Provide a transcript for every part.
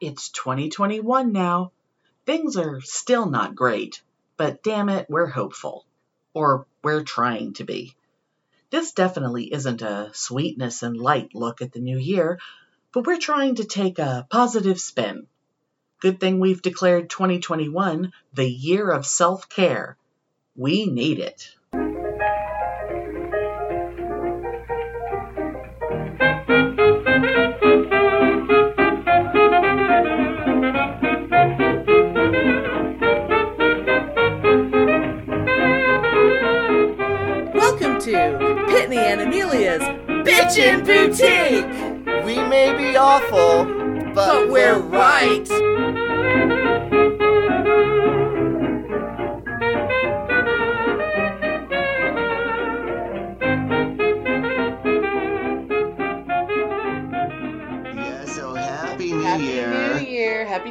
It's 2021 now. Things are still not great, but damn it, we're hopeful. Or we're trying to be. This definitely isn't a sweetness and light look at the new year, but we're trying to take a positive spin. Good thing we've declared 2021 the year of self care. We need it. Bitchin' Boutique! We may be awful, but, But we're right!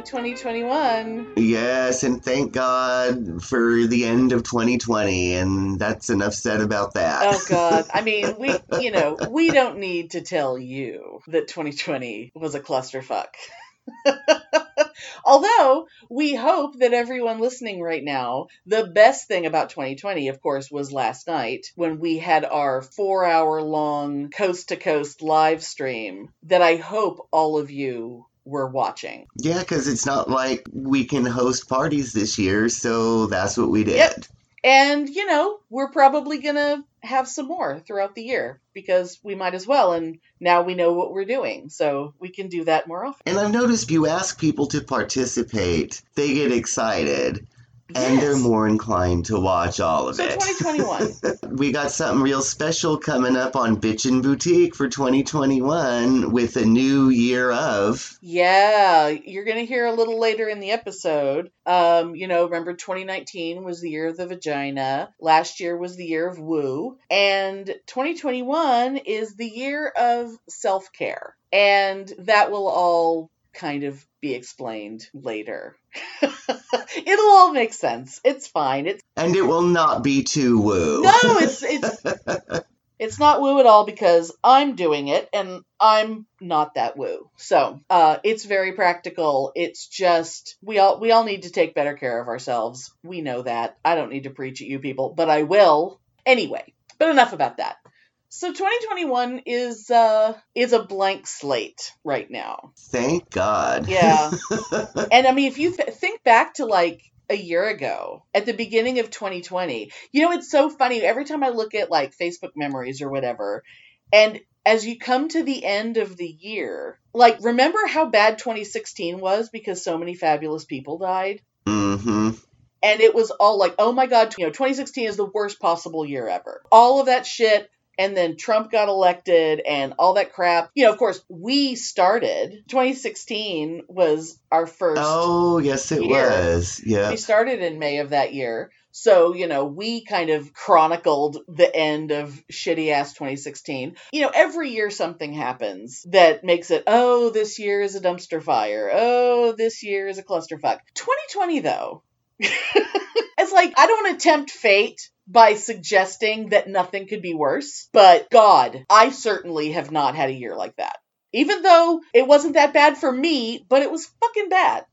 2021! Yes, and thank God for the end of 2020, and that's enough said about that. Oh God! I mean, we, you know, we don't need to tell you that 2020 was a clusterfuck. Although we hope that everyone listening right now, the best thing about 2020, of course, was last night when we had our four hour long coast to coast live stream that I hope all of you were watching. Yeah, because it's not like we can host parties this year, so that's what we did. Yep. And, you know, we're probably going to have some more throughout the year because we might as well. And now we know what we're doing. So we can do that more often. And I've noticed you ask people to participate, they get excited, and Yes. they're more inclined to watch all of So it. 2021. we got something real special coming up on Bitchin' Boutique for 2021 with a new year of. yeah, you're going to hear a little later in the episode. Um, you know, remember 2019 was the year of the vagina. Last year was the year of woo. And 2021 is the year of self care. And that will all kind of be explained later. It'll all make sense. It's fine. It's And it will not be too woo. no, it's it's it's not woo at all because I'm doing it and I'm not that woo. So uh, it's very practical. It's just we all we all need to take better care of ourselves. We know that. I don't need to preach at you people, but I will anyway. But enough about that. So 2021 is uh is a blank slate right now. Thank God. Yeah. and I mean, if you th- think back to like a year ago at the beginning of 2020, you know, it's so funny. Every time I look at like Facebook memories or whatever, and as you come to the end of the year, like, remember how bad 2016 was because so many fabulous people died? hmm And it was all like, oh my God, you know, 2016 is the worst possible year ever. All of that shit. And then Trump got elected and all that crap. You know, of course, we started. 2016 was our first. Oh, yes, it Year. was. Yeah. We started in May of that year. So, you know, we kind of chronicled the end of shitty ass 2016. You know, every year something happens that makes it, oh, this year is a dumpster fire. Oh, this year is a clusterfuck. 2020, though, it's like, I don't attempt fate by suggesting that nothing could be worse, but God, I certainly have not had a year like that. Even though it wasn't that bad for me, but it was fucking bad.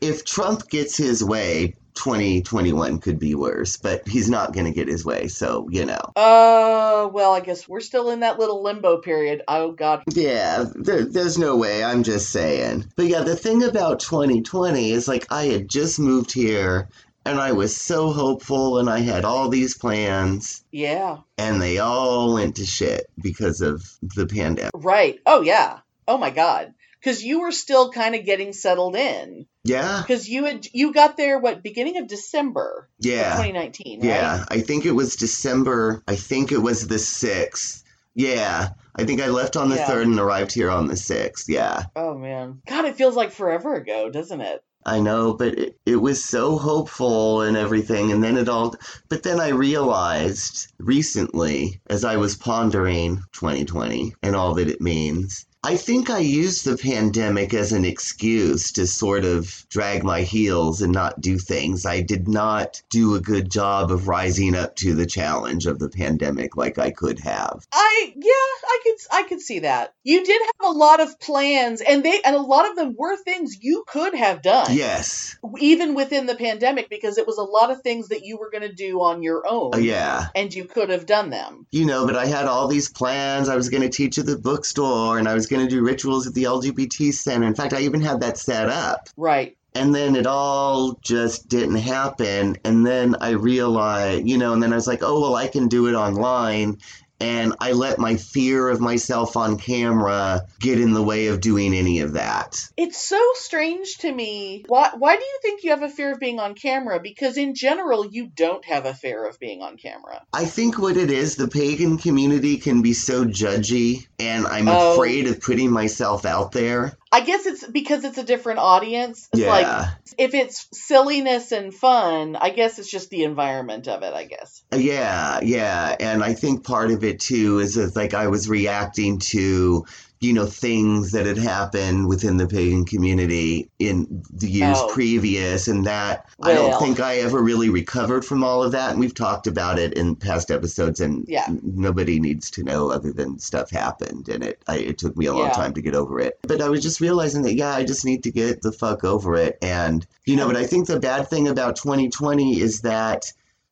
If Trump gets his way, 2021 could be worse, but he's not going to get his way, so, you know. Uh, well, I guess we're still in that little limbo period. Oh, God. Yeah, there, there's no way. I'm just saying. But yeah, the thing about 2020 is like I had just moved here and I was so hopeful and I had all these plans Yeah. and they all went to shit because of the pandemic. Right. Oh, yeah. Oh, my God. Because you were still kind of getting settled in. Yeah, Because you had you got there what beginning of December of yeah, 2019, right? yeah. I think it was December. I think it was the 6th. Yeah, I think I left on the Yeah. 3rd and arrived here on the 6th. Yeah. Oh man, God, it feels like forever ago, doesn't it? I know, but it, it was so hopeful and everything. And then it all, but then I realized recently, as I was pondering 2020 and all that it means, I think I used the pandemic as an excuse to sort of drag my heels and not do things. I did not do a good job of rising up to the challenge of the pandemic like I could have. I yeah, I could I could see that. You did have a lot of plans and they and a lot of them were things you could have done. Yes. Even within the pandemic because it was a lot of things that you were going to do on your own. Uh, yeah. And you could have done them. You know, but I had all these plans. I was going to teach at the bookstore and I was going to do rituals at the LGBT center. In fact, I even had that set up. Right. And then it all just didn't happen. And then I realized, you know, and then I was like, oh, well, I can do it online and I let my fear of myself on camera get in the way of doing any of that. It's so strange to me. Why why do you think you have a fear of being on camera? Because in general you don't have a fear of being on camera. I think what it is, the pagan community can be so judgy and I'm Oh. afraid of putting myself out there. I guess it's because it's a different audience. It's Yeah. like if it's silliness and fun, I guess it's just the environment of it, I guess. Yeah, yeah, and I think part of it too is that like I was reacting to you know things that had happened within the pagan community in the years Oh. previous and that I don't think I ever really recovered from all of that and we've talked about it in past episodes and Yeah. nobody needs to know other than stuff happened and it I, it took me a long Yeah. time to get over it but I was just realizing that yeah I just need to get the fuck over it and you know but I think the bad thing about 2020 is that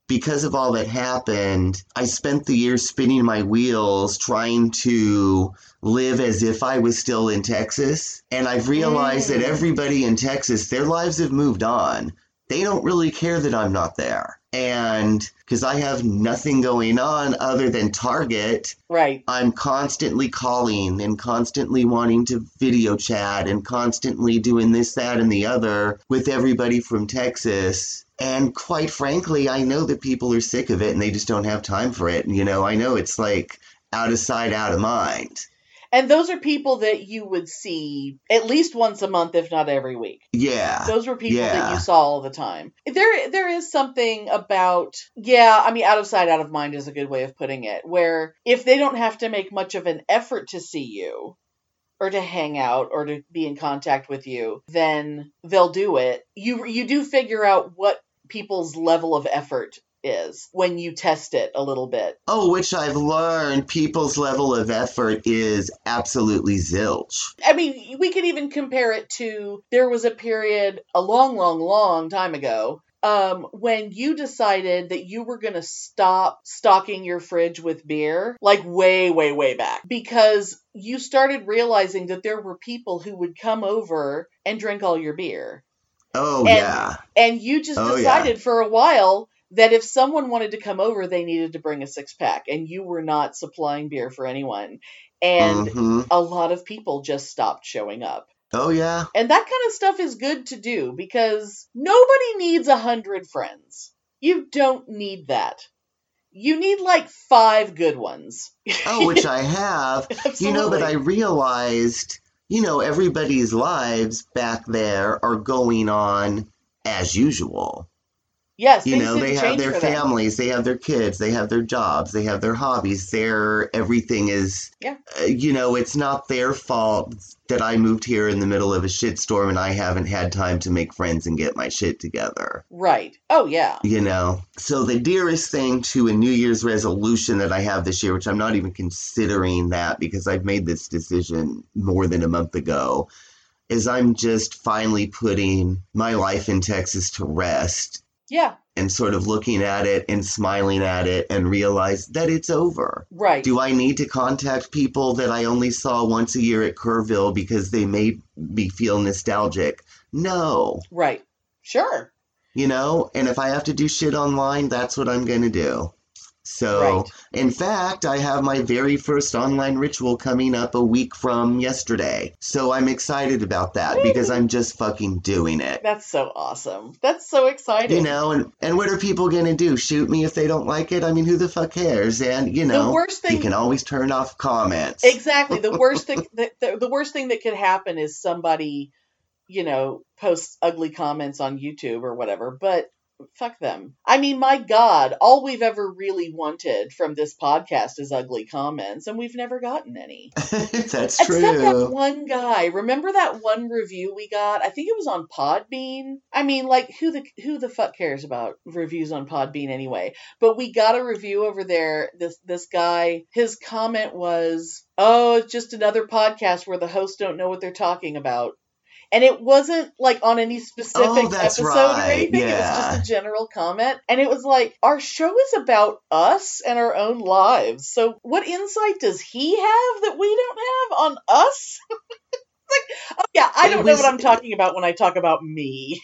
because of all that happened, I spent the year spinning my wheels trying to live as if I was still in Texas. And I've realized that Mm. everybody in Texas, their lives have moved on. They don't really care that I'm not there. And because I have nothing going on other than Target, Right. I'm constantly calling and constantly wanting to video chat and constantly doing this, that, and the other with everybody from Texas. And quite frankly, I know that people are sick of it and they just don't have time for it. You know, I know it's like out of sight, out of mind. And those are people that you would see at least once a month, if not every week. Yeah. Those were people that you saw all the time. There, there is something about, yeah, I mean, out of sight, out of mind is a good way of putting it. Where if they don't have to make much of an effort to see you, or to hang out, or to be in contact with you, then they'll do it. You, you do figure out what people's level of effort is when you test it a little bit. Oh, which I've learned people's level of effort is absolutely zilch. I mean, we could even compare it to there was a period a long, long, long time ago um, when you decided that you were going to stop stocking your fridge with beer, like way, way, way back, because you started realizing that there were people who would come over and drink all your beer. Oh, And- yeah. And you just Oh, yeah. decided for a while that if someone wanted to come over, they needed to bring a six pack, and you were not supplying beer for anyone. And Mhm. a lot of people just stopped showing up. Oh, yeah. And that kind of stuff is good to do because nobody needs a hundred friends. You don't need that. You need like five good ones. Oh, which I have. You know, but I realized, you know, everybody's lives back there are going on as usual. Yes, You know, they have their families, they have their kids, they have their jobs, they have their hobbies. Their everything is, Yeah. uh, you know, it's not their fault that I moved here in the middle of a shitstorm and I haven't had time to make friends and get my shit together. Right. Oh yeah. You know, so the dearest thing to a New Year's resolution that I have this year, which I'm not even considering that because I've made this decision more than a month ago, is I'm just finally putting my life in Texas to rest Yeah. and sort of looking at it and smiling at it and realize that it's over. Right. Do I need to contact people that I only saw once a year at Kerrville because they made me feel nostalgic? No. right. Sure. You know, and if I have to do shit online, that's what I'm going to do. So, Right. in fact, I have my very first online ritual coming up a week from yesterday. So, I'm excited about that because I'm just fucking doing it. That's so awesome. That's so exciting. You know, and, and what are people going to do? Shoot me if they don't like it? I mean, who the fuck cares? And, you know, the worst thing, you can always turn off comments. Exactly. The worst thing the, the, the worst thing that could happen is somebody, you know, posts ugly comments on YouTube or whatever. But fuck them. I mean, my God, all we've ever really wanted from this podcast is ugly comments, and we've never gotten any. That's Except that one guy. Remember that one review we got? I think it was on Podbean. I mean, like who the who the fuck cares about reviews on Podbean anyway? But we got a review over there. This this guy, his comment was, "Oh, it's just another podcast where the hosts don't know what they're talking about." And it wasn't like on any specific Oh, episode or right, anything. It was just a general comment. And it was like, our show is about us and our own lives. So what insight does he have that we don't have on us? like, oh yeah, I don't know what I'm talking about when I talk about me.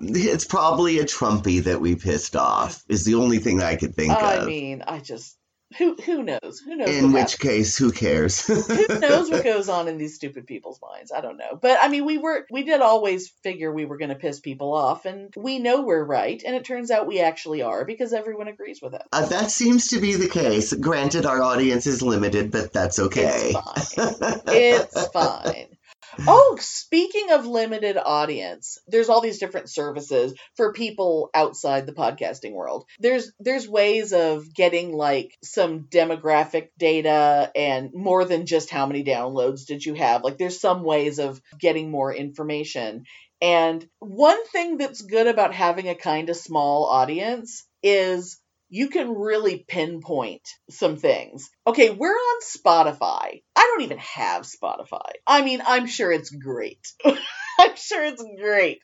It's probably a Trumpy that we pissed off. Is the only thing I could think I of. I mean, I just who who knows? Who knows? In which happens? case, who cares? who knows what goes on in these stupid people's minds? I don't know. But I mean, we were we did always figure we were going to piss people off, and we know we're right, and it turns out we actually are because everyone agrees with it. Uh, that seems to be the case. Granted, our audience is limited, but that's okay. It's fine. It's fine. Oh, speaking of limited audience, there's all these different services for people outside the podcasting world. There's there's ways of getting like some demographic data and more than just how many downloads did you have. Like there's some ways of getting more information. And one thing that's good about having a kind of small audience is you can really pinpoint some things. Okay, we're on Spotify. Don't even have Spotify. I mean, I'm sure it's great. I'm sure it's great.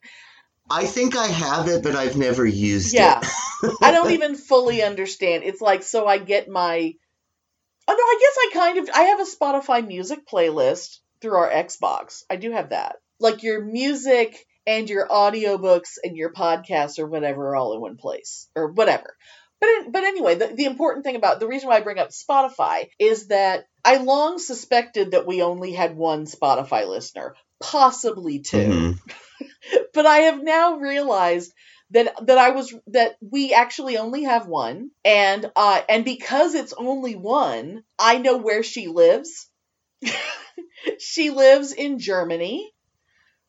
I think I have it, but I've never used it. Yeah. it. I don't even fully understand. It's like so I get my Oh no, I guess I kind of I have a Spotify music playlist through our Xbox. I do have that. Like your music and your audiobooks and your podcasts or whatever are all in one place or whatever. But but anyway, the, the important thing about the reason why I bring up Spotify is that I long suspected that we only had one Spotify listener, possibly two Mhm. but I have now realized that that I was that we actually only have one, and uh, and because it's only one, I know where she lives. she lives in Germany.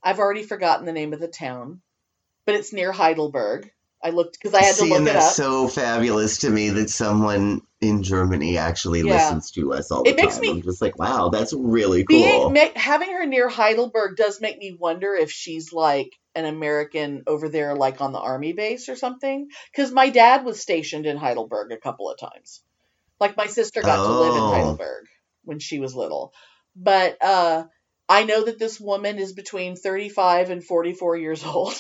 I've already forgotten the name of the town, but it's near Heidelberg. I looked because I had to See, look and it that's up. so fabulous to me that someone in Germany actually Yeah. listens to us all the It makes time. me- I'm just like, wow, that's really cool. Being having her near Heidelberg does make me wonder if she's like an American over there, like on the army base or something. Because my dad was stationed in Heidelberg a couple of times. Like my sister got to live in Oh. Heidelberg when she was little, but uh, I know that this woman is between thirty-five and forty-four years old,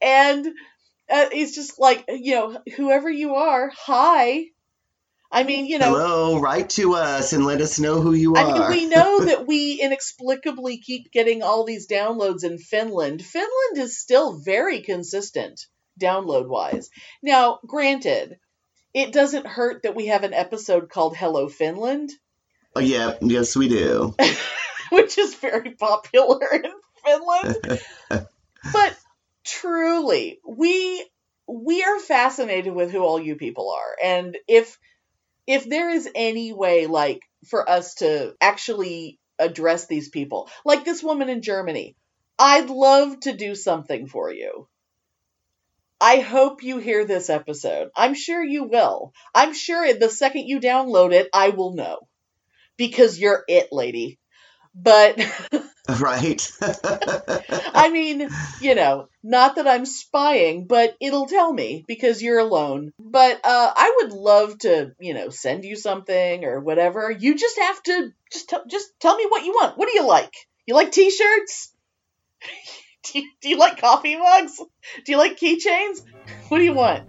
and uh, it's just like you know, whoever you are, hi. I mean, you know, Hello, write to us and let us know who you I are. mean, we know that we inexplicably keep getting all these downloads in Finland. Finland is still very consistent download wise. Now, granted, it doesn't hurt that we have an episode called Hello Finland, oh, yeah, yes, we do. which is very popular in Finland. but truly, we we are fascinated with who all you people are. And if if there is any way like for us to actually address these people, like this woman in Germany, I'd love to do something for you. I hope you hear this episode. I'm sure you will. I'm sure the second you download it, I will know. Because you're it, lady. But right? I mean, you know, not that I'm spying, but it'll tell me because you're alone. But uh, I would love to, you know, send you something or whatever. You just have to just t- just tell me what you want. What do you like? You like T-shirts? do, you, do you like coffee mugs? Do you like keychains? What do you want?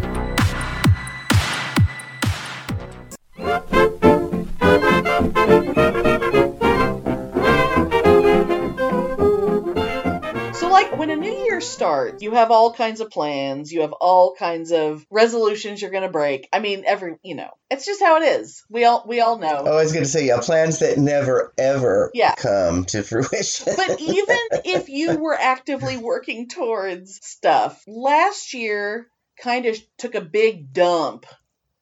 Year starts, you have all kinds of plans, you have all kinds of resolutions you're going to break. I mean, every, you know, it's just how it is. We all, we all know. Oh, I was going to say, yeah, plans that never, ever Yeah. come to fruition. But even if you were actively working towards stuff, last year kind of took a big dump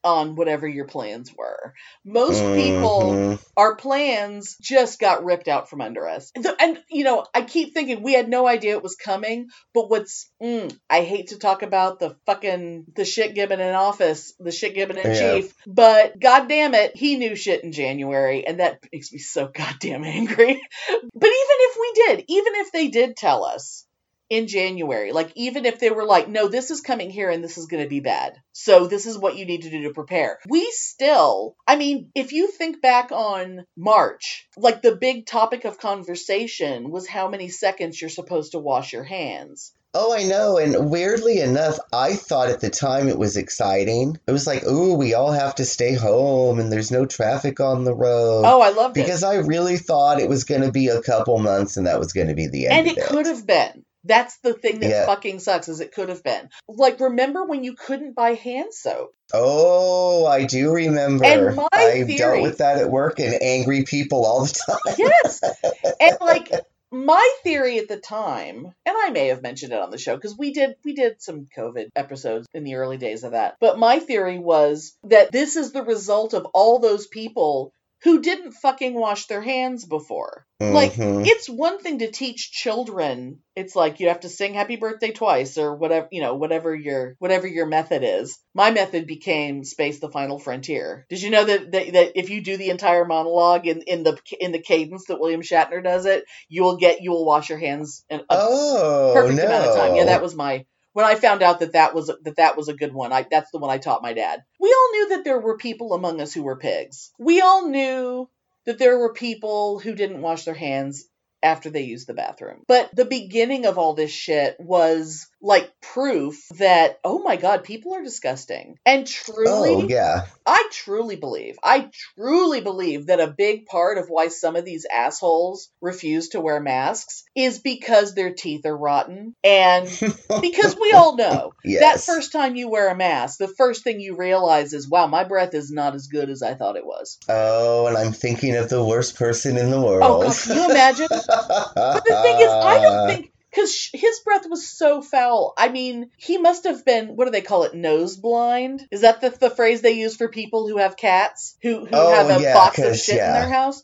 on whatever your plans were. Most people Mhm. our plans just got ripped out from under us. And, and, you know, I keep thinking we had no idea it was coming, but what's, mm, I hate to talk about the fucking, the shit given in office, the shit given in Yeah. chief, but god damn it, he knew shit in January, and that makes me so goddamn angry. but even if we did, even if they did tell us, in January. Like, even if they were like, no, this is coming here and this is going to be bad. So, this is what you need to do to prepare. We still, I mean, if you think back on March, like the big topic of conversation was how many seconds you're supposed to wash your hands. Oh, I know. And weirdly enough, I thought at the time it was exciting. It was like, ooh, we all have to stay home and there's no traffic on the road. Oh, I loved because. I really thought it was going to be a couple months and that was going to be the end And of it could have been. That's the thing that Yeah. fucking sucks is it could have been. Like remember when you couldn't buy hand soap? Oh, I do remember. And my I've theory- dealt with that at work and angry people all the time. Yes. and like my theory at the time, and I may have mentioned it on the show because we did we did some COVID episodes in the early days of that. But my theory was that this is the result of all those people who didn't fucking wash their hands before. Like Mhm. it's one thing to teach children. It's like you have to sing happy birthday twice or whatever, you know, whatever your whatever your method is. My method became Space the Final Frontier. Did you know that that, that if you do the entire monologue in, in the in the cadence that William Shatner does it, you will get you will wash your hands in a Oh, perfect no. amount of time. Yeah, that was my when I found out that that was that that was a good one. I that's the one I taught my dad. We all knew that there were people among us who were pigs. We all knew that there were people who didn't wash their hands after they used the bathroom. But the beginning of all this shit was like proof that oh my god, people are disgusting. And truly Oh, yeah. I truly believe, I truly believe that a big part of why some of these assholes refuse to wear masks is because their teeth are rotten. And because we all know that first time you wear a mask, the first thing you realize is, wow, my breath is not as good as I thought it was. Oh, and I'm thinking of the worst person in the world. Oh, God, can you imagine? But the thing is, I don't think. Because his breath was so foul. I mean, he must have been, what do they call it, nose blind? Is that the, the phrase they use for people who have cats? Who, who Oh, have a yeah, box of shit in their house?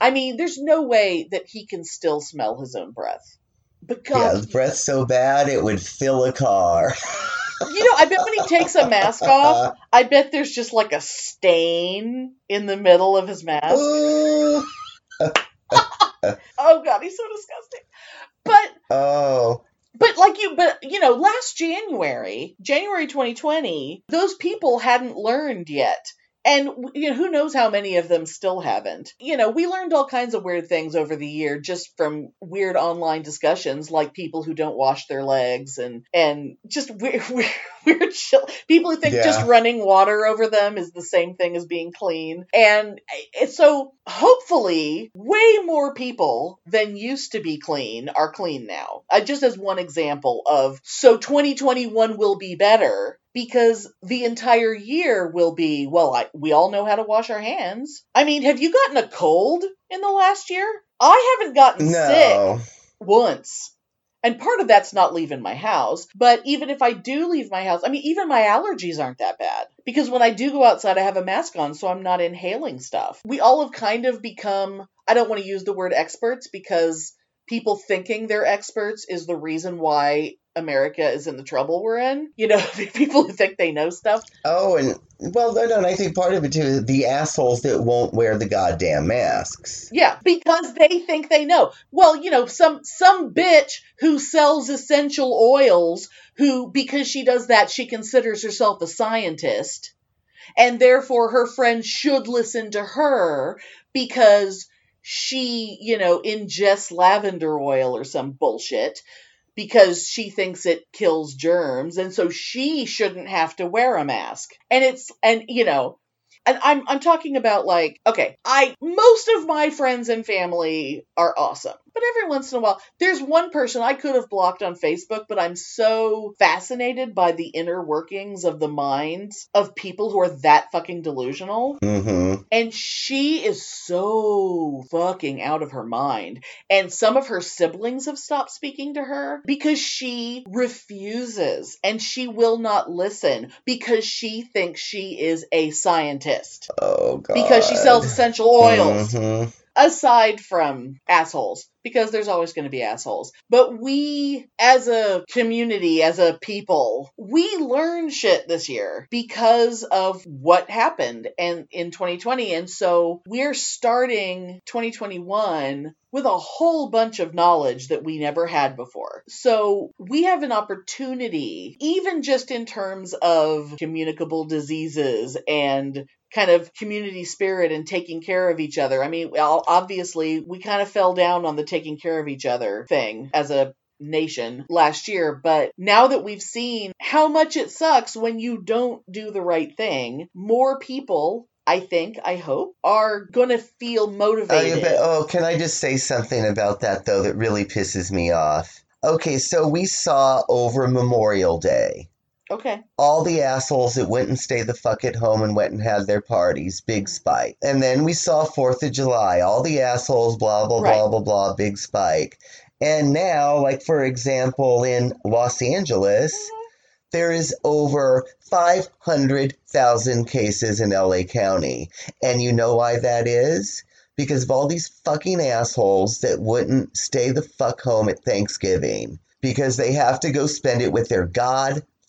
I mean, there's no way that he can still smell his own breath. But Yeah, God, breath so bad it would fill a car. you know, I bet when he takes a mask off, I bet there's just like a stain in the middle of his mask. Oh God, he's so disgusting. But Oh, But like you, but you know, last January, January 2020, those people hadn't learned yet. And you know, who knows how many of them still haven't. You know, we learned all kinds of weird things over the year just from weird online discussions, like people who don't wash their legs and and just weird, weird, weird shit. People who think Yeah. just running water over them is the same thing as being clean. And eh, so hopefully, way more people than used to be clean are clean now. Uh, just as one example of so 2021 will be better because the entire year will be well I, we all know how to wash our hands. I mean have you gotten a cold in the last year? I haven't gotten sick once. And part of that's not leaving my house but even if i do leave my house i mean even my allergies aren't that bad. Because when i do go outside i have a mask on so i'm not inhaling stuff. We all have kind of become i don't want to use the word experts because people thinking they're experts is the reason why America is in the trouble we're in. You know, people who think they know stuff. Oh, and well, no, no, and I think part of it too is the assholes that won't wear the goddamn masks. Yeah, because they think they know. Well, you know, some some bitch who sells essential oils who because she does that she considers herself a scientist and therefore her friends should listen to her because she, you know, ingests lavender oil or some bullshit because she thinks it kills germs and so she shouldn't have to wear a mask. And it's and you know, and I'm I'm talking about like okay, I most of my friends and family are awesome. But every once in a while, there's one person I could have blocked on Facebook, but I'm so fascinated by the inner workings of the minds of people who are that fucking delusional. Mm-hmm. And she is so fucking out of her mind. And some of her siblings have stopped speaking to her because she refuses and she will not listen because she thinks she is a scientist. Oh god. Because she sells essential oils. Mhm. Aside from assholes, because there's always going to be assholes. But we, as a community, as a people, we learned shit this year because of what happened and in 2020. And so we're starting 2021 with a whole bunch of knowledge that we never had before. So we have an opportunity, even just in terms of communicable diseases and kind of community spirit and taking care of each other. I mean, obviously, we kind of fell down on the taking care of each other thing as a nation last year, but now that we've seen how much it sucks when you don't do the right thing, more people I think, I hope, are going to feel Oh, motivated. yeah, but, oh, can I just say something about that though that really pisses me off? Okay, so we saw over Memorial Day okay. all the assholes that went and stayed the fuck at home and went and had their parties, big mm-hmm. spike. And then we saw Fourth of July, all the assholes, blah blah blah Right. blah blah, big spike. And now, like for example, in Los Angeles, mm-hmm. there is over 500,000 cases in LA County. And you know why that is? Because of all these fucking assholes that wouldn't stay the fuck home at Thanksgiving. Because they have to go spend it with their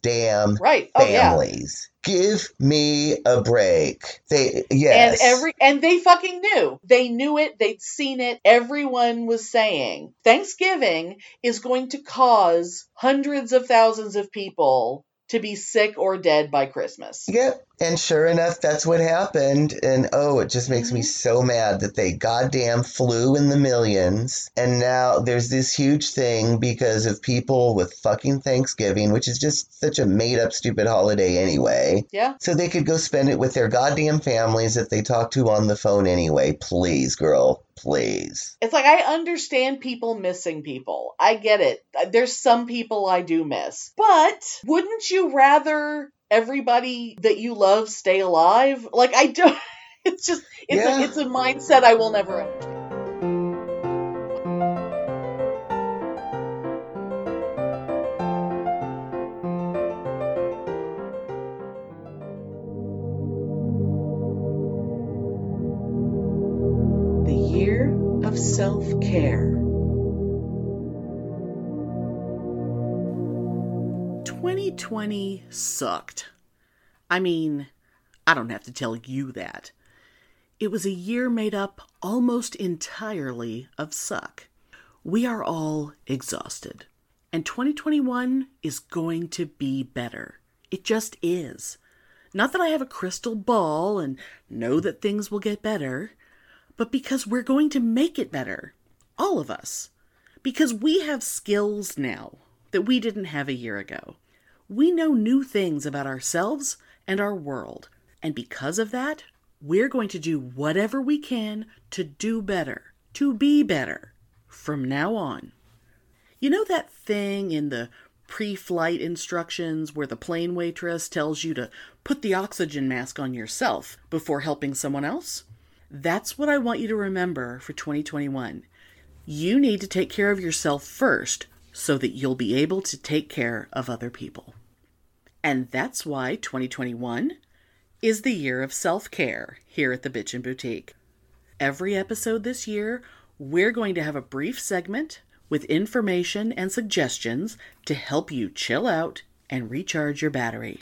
goddamn Right. Oh yeah. families. Give me a break. They yes. And every and they fucking knew. They knew it. They'd seen it. Everyone was saying Thanksgiving is going to cause hundreds of thousands of people to be sick or dead by Christmas. Yep. And sure enough, that's what happened. And oh, it just makes me so mad that they goddamn flew in the millions. And now there's this huge thing because of people with fucking Thanksgiving, which is just such a made up, stupid holiday anyway. Yeah. So they could go spend it with their goddamn families that they talk to on the phone anyway. Please, girl. Please. It's like I understand people missing people. I get it. There's some people I do miss. But wouldn't you rather everybody that you love stay alive? Like I don't it's just it's Yeah. a it's a mindset I will never understand. 2020 sucked. I mean, I don't have to tell you that. It was a year made up almost entirely of suck. We are all exhausted. And 2021 is going to be better. It just is. Not that I have a crystal ball and know that things will get better, but because we're going to make it better. All of us. Because we have skills now that we didn't have a year ago. We know new things about ourselves and our world. And because of that, we're going to do whatever we can to do better, to be better from now on. You know that thing in the pre flight instructions where the plane waitress tells you to put the oxygen mask on yourself before helping someone else? That's what I want you to remember for 2021. You need to take care of yourself first so that you'll be able to take care of other people. And that's why 2021 is the year of self care here at the Bitchin' Boutique. Every episode this year, we're going to have a brief segment with information and suggestions to help you chill out and recharge your battery.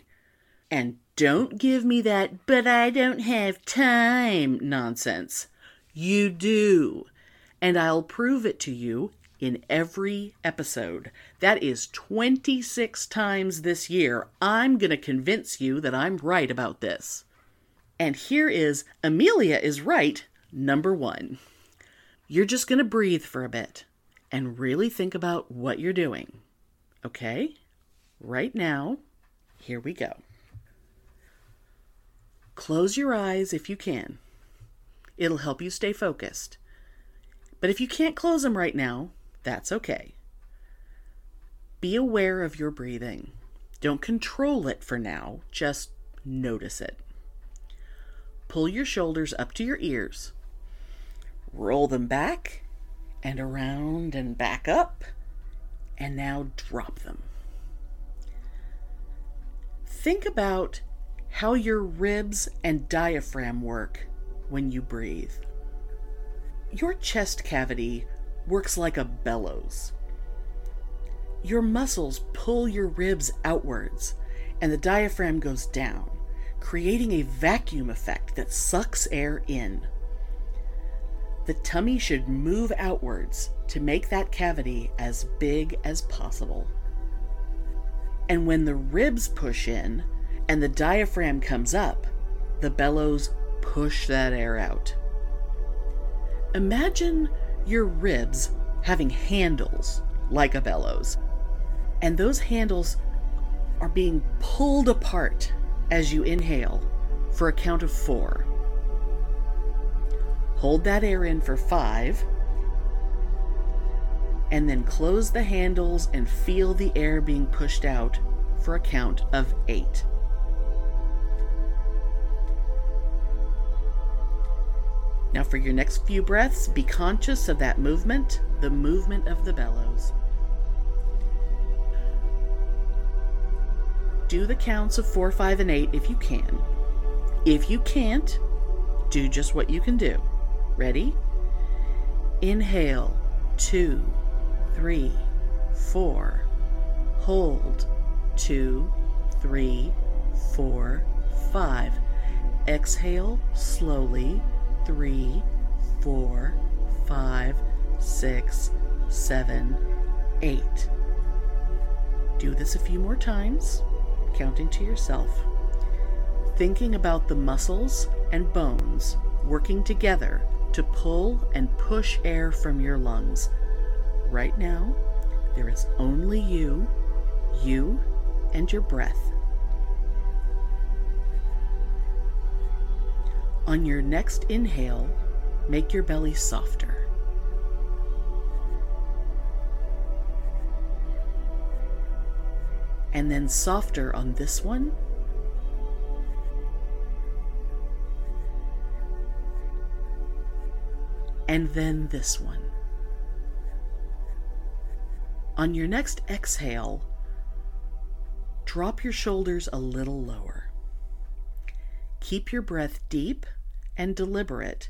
And don't give me that, but I don't have time nonsense. You do. And I'll prove it to you in every episode. That is 26 times this year. I'm going to convince you that I'm right about this. And here is Amelia is right, number one. You're just going to breathe for a bit and really think about what you're doing. Okay? Right now, here we go. Close your eyes if you can. It'll help you stay focused. But if you can't close them right now, that's okay. Be aware of your breathing. Don't control it for now, just notice it. Pull your shoulders up to your ears. Roll them back and around and back up. And now drop them. Think about how your ribs and diaphragm work when you breathe. Your chest cavity works like a bellows. Your muscles pull your ribs outwards, and the diaphragm goes down, creating a vacuum effect that sucks air in. The tummy should move outwards to make that cavity as big as possible. And when the ribs push in and the diaphragm comes up, the bellows push that air out. Imagine your ribs having handles like a bellows, and those handles are being pulled apart as you inhale for a count of four. Hold that air in for five, and then close the handles and feel the air being pushed out for a count of eight. Now, for your next few breaths, be conscious of that movement, the movement of the bellows. Do the counts of four, five, and eight if you can. If you can't, do just what you can do. Ready? Inhale, two, three, four. Hold, two, three, four, five. Exhale slowly, three, four, five, six, seven, eight. Do this a few more times, counting to yourself, thinking about the muscles and bones working together to pull and push air from your lungs. Right now, there is only you, you, and your breath. On your next inhale, make your belly softer. And then softer on this one. And then this one. On your next exhale, drop your shoulders a little lower. Keep your breath deep and deliberate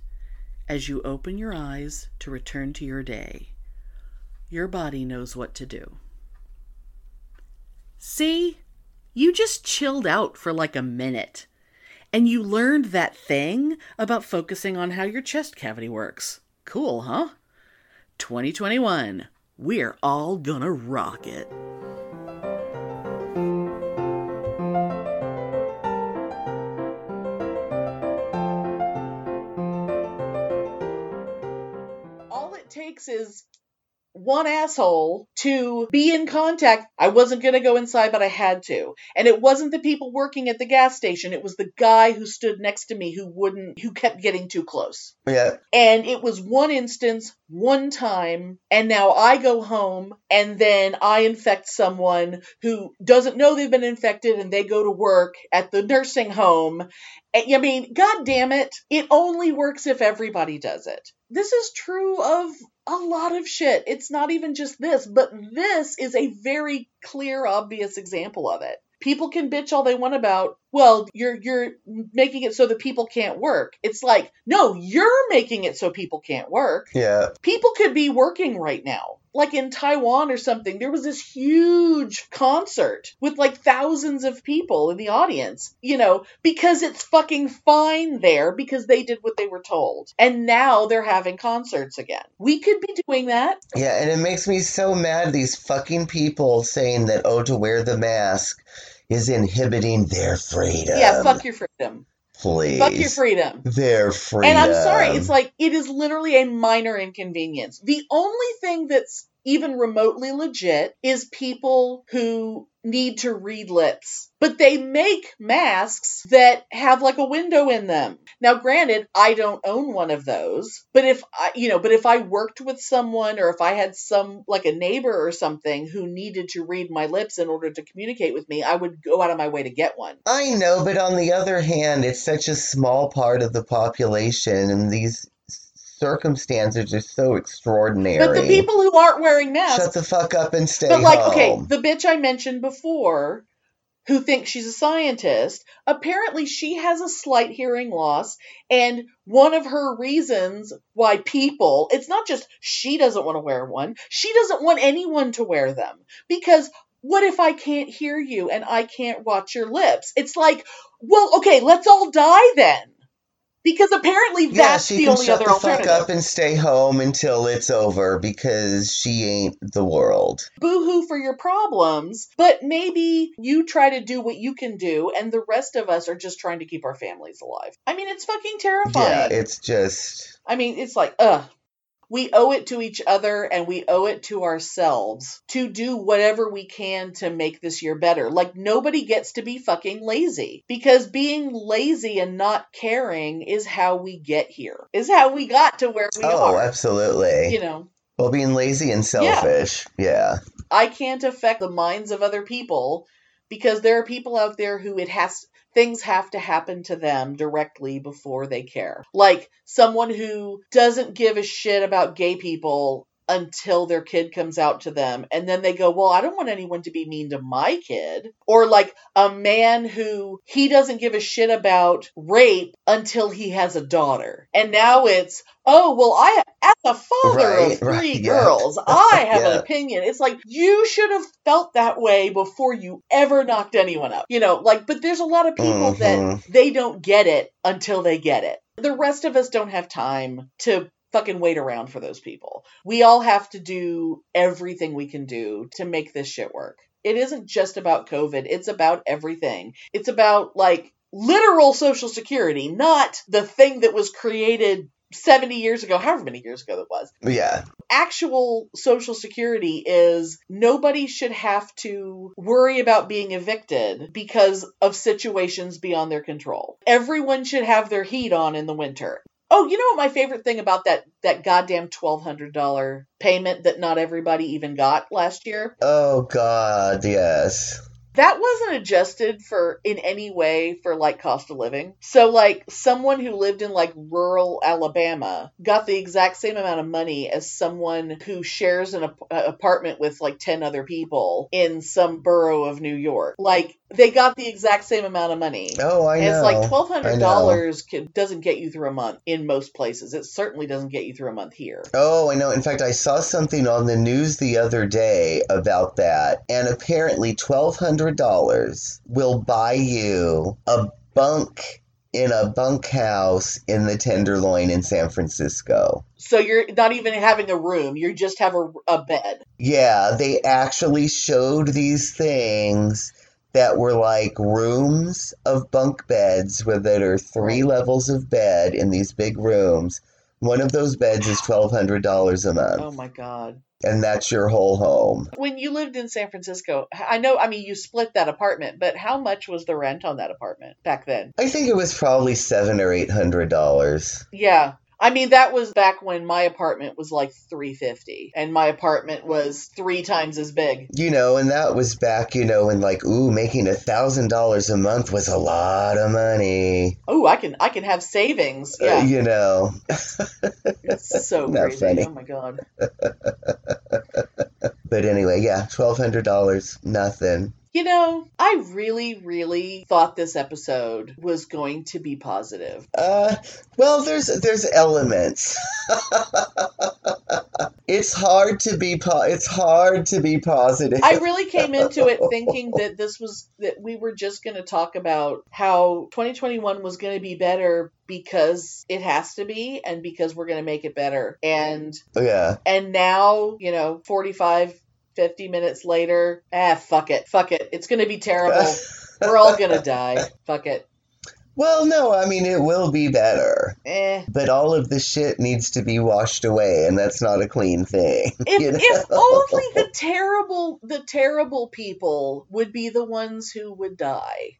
as you open your eyes to return to your day. Your body knows what to do. See, you just chilled out for like a minute and you learned that thing about focusing on how your chest cavity works. Cool, huh? 2021, we're all gonna rock it. Takes is one asshole to be in contact. I wasn't going to go inside, but I had to. And it wasn't the people working at the gas station. It was the guy who stood next to me who wouldn't, who kept getting too close. Yeah. And it was one instance, one time, and now I go home and then I infect someone who doesn't know they've been infected and they go to work at the nursing home. Eh, I mean, god damn it, it only works if everybody does it. This is true of a lot of shit. It's not even just this, but this is a very clear, obvious example of it. People can bitch all they want about, well, you're you're making it so that people can't work. It's like, no, you're making it so people can't work. Yeah. People could be working right now. Like in Taiwan or something, there was this huge concert with like thousands of people in the audience, you know, because it's fucking fine there because they did what they were told. And now they're having concerts again. We could be doing that. Yeah, and it makes me so mad these fucking people saying that oh to wear the mask is inhibiting their freedom. yeah, fuck your freedom. Please. Fuck your freedom. Their freedom. And I'm sorry, it's like it is literally a minor inconvenience. The only thing that's even remotely legit is people who need to read lips. But they make masks that have like a window in them. Now granted, I don't own one of those, but if I, you know, but if I worked with someone or if I had some like a neighbor or something who needed to read my lips in order to communicate with me, I would go out of my way to get one. I know, but on the other hand, it's such a small part of the population, and these circumstances are so extraordinary. But the people who aren't wearing masks Shut the fuck up and stay But like, home. okay, the bitch I mentioned before, who thinks she's a scientist, apparently she has a slight hearing loss, and one of her reasons why people, it's not just she doesn't want to wear one, she doesn't want anyone to wear them. Because what if I can't hear you and I can't watch your lips? It's like, well, okay, let's all die then. Because apparently yeah, that's she the can only shut other the fuck up and stay home until it's over because she ain't the world. boo-hoo for your problems, but maybe you try to do what you can do and the rest of us are just trying to keep our families alive. I mean, it's fucking terrifying. Yeah, it's just I mean, it's like, ugh. We owe it to each other and we owe it to ourselves to do whatever we can to make this year better. Like, nobody gets to be fucking lazy because being lazy and not caring is how we get here, is how we got to where we oh, are. Oh, absolutely. You know, well, being lazy and selfish. Yeah. I can't affect the minds of other people because there are people out there who it has things have to happen to them directly before they care. Like someone who doesn't give a shit about gay people until their kid comes out to them and then they go, "Well, I don't want anyone to be mean to my kid." Or like a man who he doesn't give a shit about rape until he has a daughter. And now it's, "Oh, well, I as a father Right, of three right, yeah. girls, I have an opinion." It's like you should have felt that way before you ever knocked anyone up. You know, like but there's a lot of people that Mhm. they don't get it until they get it. The rest of us don't have time to fucking wait around for those people. We all have to do everything we can do to make this shit work. It isn't just about COVID, it's about everything. It's about like literal social security, not the thing that was created 70 years ago, however many years ago that was Yeah. actual social security is nobody should have to worry about being evicted because of situations beyond their control. Everyone should have their heat on in the winter. Oh, you know what my favorite thing about that that goddamn $1200 payment that not everybody even got last year? Oh, God, yes. that wasn't adjusted for in any way for like cost of living. So like someone who lived in like rural Alabama got the exact same amount of money as someone who shares an ap- uh, apartment with like 10 other people in some borough of New York. Like they got the exact same amount of money. Oh, I know. it's like twelve hundred dollars doesn't get you through a month in most places. It certainly doesn't get you through a month here. Oh, I know. In fact, I saw something on the news the other day about that, and apparently $1,200 will buy you a bunk in a bunkhouse in the Tenderloin in San Francisco. So you're not even having a room; you just have a, a bed. Yeah, they actually showed these things that were like rooms of bunk beds where there are three levels of bed in these big rooms. One of those beds is $1,200 a month, Oh my god. and that's your whole home. when you lived in San Francisco, I know, I mean, you split that apartment, but how much was the rent on that apartment back then? I think it was probably seven or eight hundred dollars. Yeah. I mean, that was back when my apartment was like 350 and my apartment was three times as big. You know, and that was back, you know, when like, ooh, making a thousand dollars a month was a lot of money. Oh, I can I can have savings. Uh, Yeah. you know. It's so Not crazy. funny. Oh my god. But anyway, yeah, twelve hundred dollars, nothing. You know, I really really thought this episode was going to be positive. Uh, well, there's there's elements. It's hard to be po- it's hard to be positive. I really came into it thinking that this was that we were just going to talk about how 2021 was going to be better because it has to be and because we're going to make it better. And yeah. and now, you know, 45 50 minutes later, ah fuck it. Fuck it. It's going to be terrible. we're all going to die. Fuck it. Well, no, I mean it will be better. Eh. But all of the shit needs to be washed away, and that's not a clean thing. If, you know? if only the terrible the terrible people would be the ones who would die.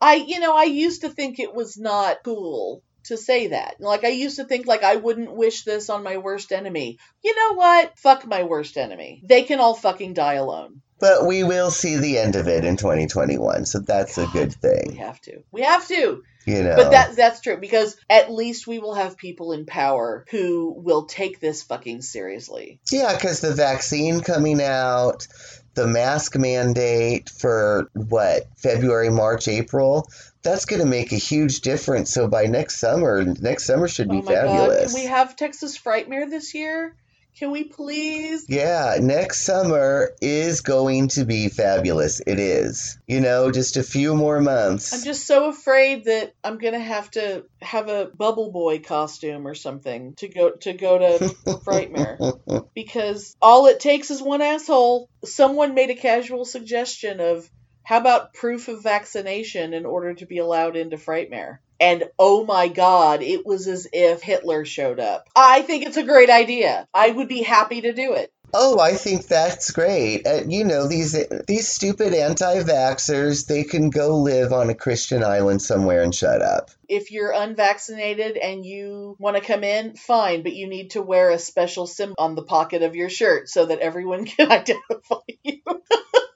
I you know, I used to think it was not cool to say that. Like I used to think like I wouldn't wish this on my worst enemy. You know what? Fuck my worst enemy. They can all fucking die alone. But we will see the end of it in 2021, so that's a good thing. We have to. We have to. You know. But that that's true because at least we will have people in power who will take this fucking seriously. Yeah, because the vaccine coming out, the mask mandate for what, February, March, April, that's going to make a huge difference. So by next summer, next summer should be oh my god, fabulous. can we have Texas Frightmare this year? Can we please? yeah, next summer is going to be fabulous. It is. You know, just a few more months. I'm just so afraid that I'm gonna have to have a Bubble Boy costume or something to go to go to Frightmare because all it takes is one asshole. Someone made a casual suggestion of how about proof of vaccination in order to be allowed into Frightmare. And oh my god, it was as if Hitler showed up. I think it's a great idea. I would be happy to do it. Oh, I think that's great. Uh, you know, these these stupid anti-vaxxers, they can go live on a Christian island somewhere and shut up. if you're unvaccinated and you want to come in, fine, but you need to wear a special symbol on the pocket of your shirt so that everyone can identify you.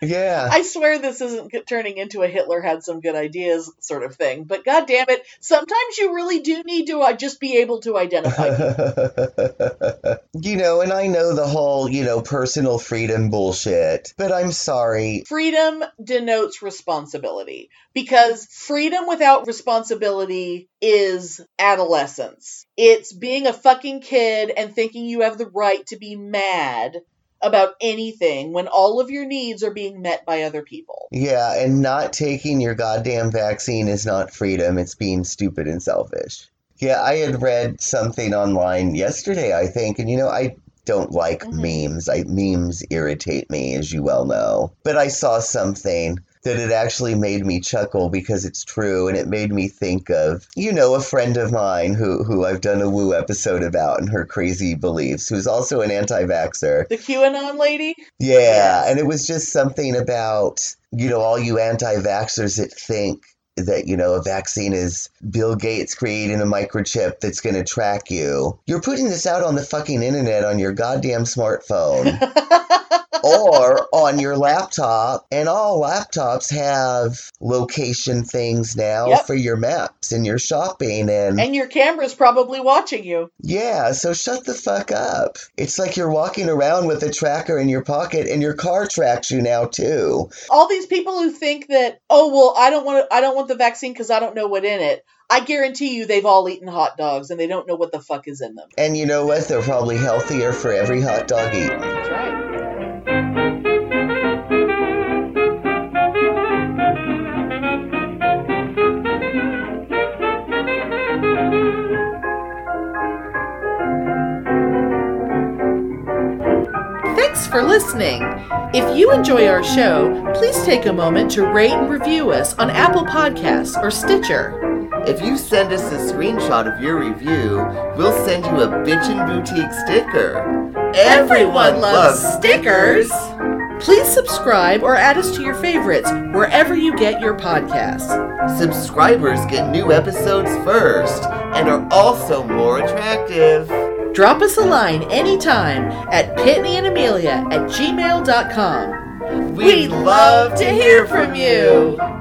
Yeah. I swear this isn't turning into a Hitler had some good ideas sort of thing, but god damn it, sometimes you really do need to uh, just be able to identify you know, and I know the whole, you know, personal freedom bullshit, but I'm sorry. freedom denotes responsibility because freedom without responsibility is adolescence. It's being a fucking kid and thinking you have the right to be mad about anything when all of your needs are being met by other people. Yeah, and not taking your goddamn vaccine is not freedom, it's being stupid and selfish. Yeah, I had read something online yesterday, I think, and you know, I don't like Mhm. memes. I memes irritate me, as you well know. But I saw something that it actually made me chuckle because it's true and it made me think of you know a friend of mine who who I've done a woo episode about and her crazy beliefs who's also an anti-vaxer The QAnon lady? yeah, and it was just something about, you know, all you anti vaxxers that think that, you know, a vaccine is Bill Gates creating a microchip that's going to track you. You're putting this out on the fucking internet on your goddamn smartphone or on your laptop. And all laptops have location things now Yep. for your maps and your shopping and and your camera's probably watching you. yeah, so shut the fuck up. It's like you're walking around with a tracker in your pocket and your car tracks you now too. All these people who think that, oh well, I don't want to, I don't want the vaccine because I don't know what in it. I guarantee you, they've all eaten hot dogs and they don't know what the fuck is in them. And you know what? They're probably healthier for every hot dog eaten. That's right. For listening. If you enjoy our show, please take a moment to rate and review us on Apple Podcasts or Stitcher. If you send us a screenshot of your review, we'll send you a Bitchin' Boutique sticker. Everyone loves stickers. Please subscribe or add us to your favorites wherever you get your podcasts. Subscribers get new episodes first and are also more attractive. Drop us a line anytime at pitneyandamelia at gmail.com. We'd love to hear from you.